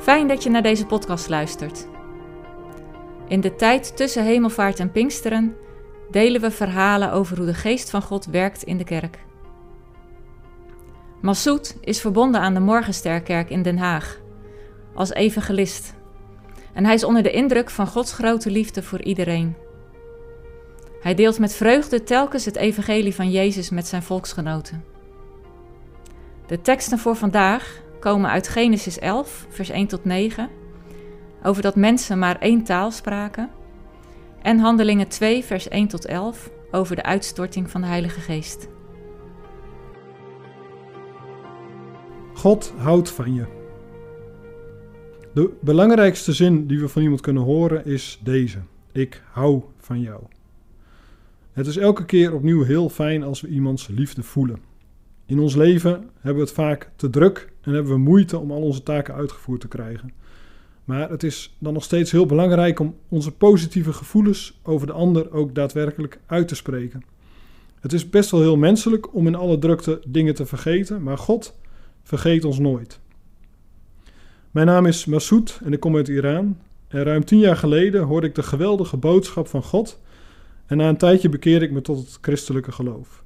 Fijn dat je naar deze podcast luistert. In de tijd tussen hemelvaart en Pinksteren delen we verhalen over hoe de geest van God werkt in de kerk. Massoud is verbonden aan de Morgensterkerk in Den Haag als evangelist. En hij is onder de indruk van Gods grote liefde voor iedereen. Hij deelt met vreugde telkens het evangelie van Jezus met zijn volksgenoten. De teksten voor vandaag komen uit Genesis 11, vers 1 tot 9, over dat mensen maar één taal spraken, en Handelingen 2, vers 1 tot 11, over de uitstorting van de Heilige Geest. God houdt van je. De belangrijkste zin die we van iemand kunnen horen is deze: Ik hou van jou. Het is elke keer opnieuw heel fijn als we iemands liefde voelen. In ons leven hebben we het vaak te druk en hebben we moeite om al onze taken uitgevoerd te krijgen. Maar het is dan nog steeds heel belangrijk om onze positieve gevoelens over de ander ook daadwerkelijk uit te spreken. Het is best wel heel menselijk om in alle drukte dingen te vergeten, maar God vergeet ons nooit. Mijn naam is Massoud en ik kom uit Iran. En ruim tien jaar geleden hoorde ik de geweldige boodschap van God en na een tijdje bekeerde ik me tot het christelijke geloof.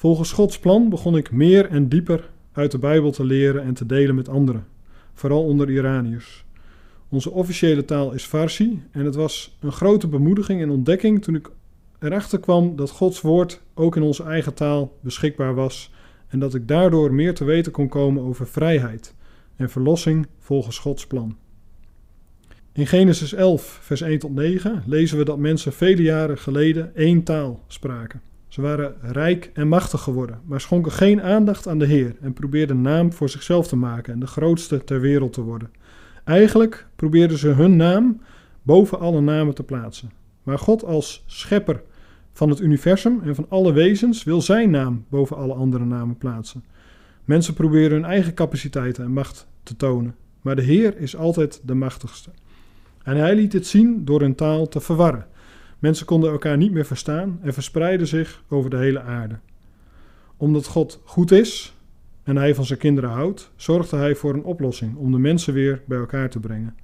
Volgens Gods plan begon ik meer en dieper uit de Bijbel te leren en te delen met anderen, vooral onder Iraniërs. Onze officiële taal is Farsi en het was een grote bemoediging en ontdekking toen ik erachter kwam dat Gods woord ook in onze eigen taal beschikbaar was en dat ik daardoor meer te weten kon komen over vrijheid en verlossing volgens Gods plan. In Genesis 11, vers 1 tot 9 lezen we dat mensen vele jaren geleden één taal spraken. Ze waren rijk en machtig geworden, maar schonken geen aandacht aan de Heer en probeerden naam voor zichzelf te maken en de grootste ter wereld te worden. Eigenlijk probeerden ze hun naam boven alle namen te plaatsen. Maar God als schepper van het universum en van alle wezens wil zijn naam boven alle andere namen plaatsen. Mensen proberen hun eigen capaciteiten en macht te tonen, maar de Heer is altijd de machtigste. En hij liet dit zien door hun taal te verwarren. Mensen konden elkaar niet meer verstaan en verspreidden zich over de hele aarde. Omdat God goed is en hij van zijn kinderen houdt, zorgde hij voor een oplossing om de mensen weer bij elkaar te brengen.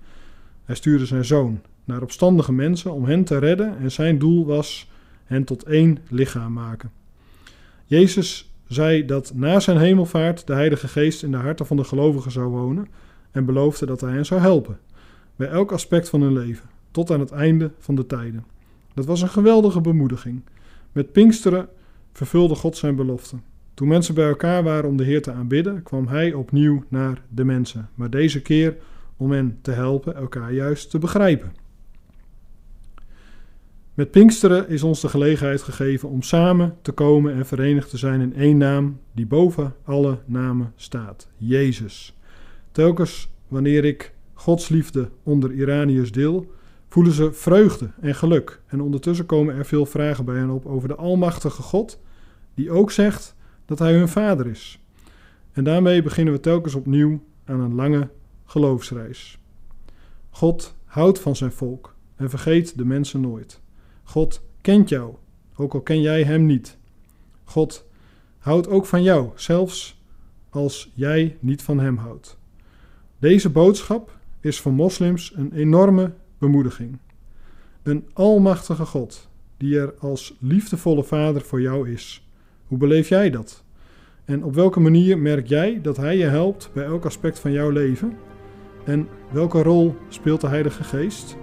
Hij stuurde zijn zoon naar opstandige mensen om hen te redden en zijn doel was hen tot één lichaam maken. Jezus zei dat na zijn hemelvaart de Heilige Geest in de harten van de gelovigen zou wonen en beloofde dat hij hen zou helpen bij elk aspect van hun leven, tot aan het einde van de tijden. Dat was een geweldige bemoediging. Met Pinksteren vervulde God zijn belofte. Toen mensen bij elkaar waren om de Heer te aanbidden, kwam Hij opnieuw naar de mensen, maar deze keer om hen te helpen elkaar juist te begrijpen. Met Pinksteren is ons de gelegenheid gegeven om samen te komen en verenigd te zijn in één naam die boven alle namen staat: Jezus. Telkens wanneer ik Gods liefde onder Iraniërs deel, voelen ze vreugde en geluk. En ondertussen komen er veel vragen bij hen op over de Almachtige God, die ook zegt dat Hij hun Vader is. En daarmee beginnen we telkens opnieuw aan een lange geloofsreis. God houdt van zijn volk en vergeet de mensen nooit. God kent jou, ook al ken jij Hem niet. God houdt ook van jou, zelfs als jij niet van Hem houdt. Deze boodschap is voor moslims een enorme bemoediging. Een almachtige God die er als liefdevolle vader voor jou is. Hoe beleef jij dat? En op welke manier merk jij dat Hij je helpt bij elk aspect van jouw leven? En welke rol speelt de Heilige Geest?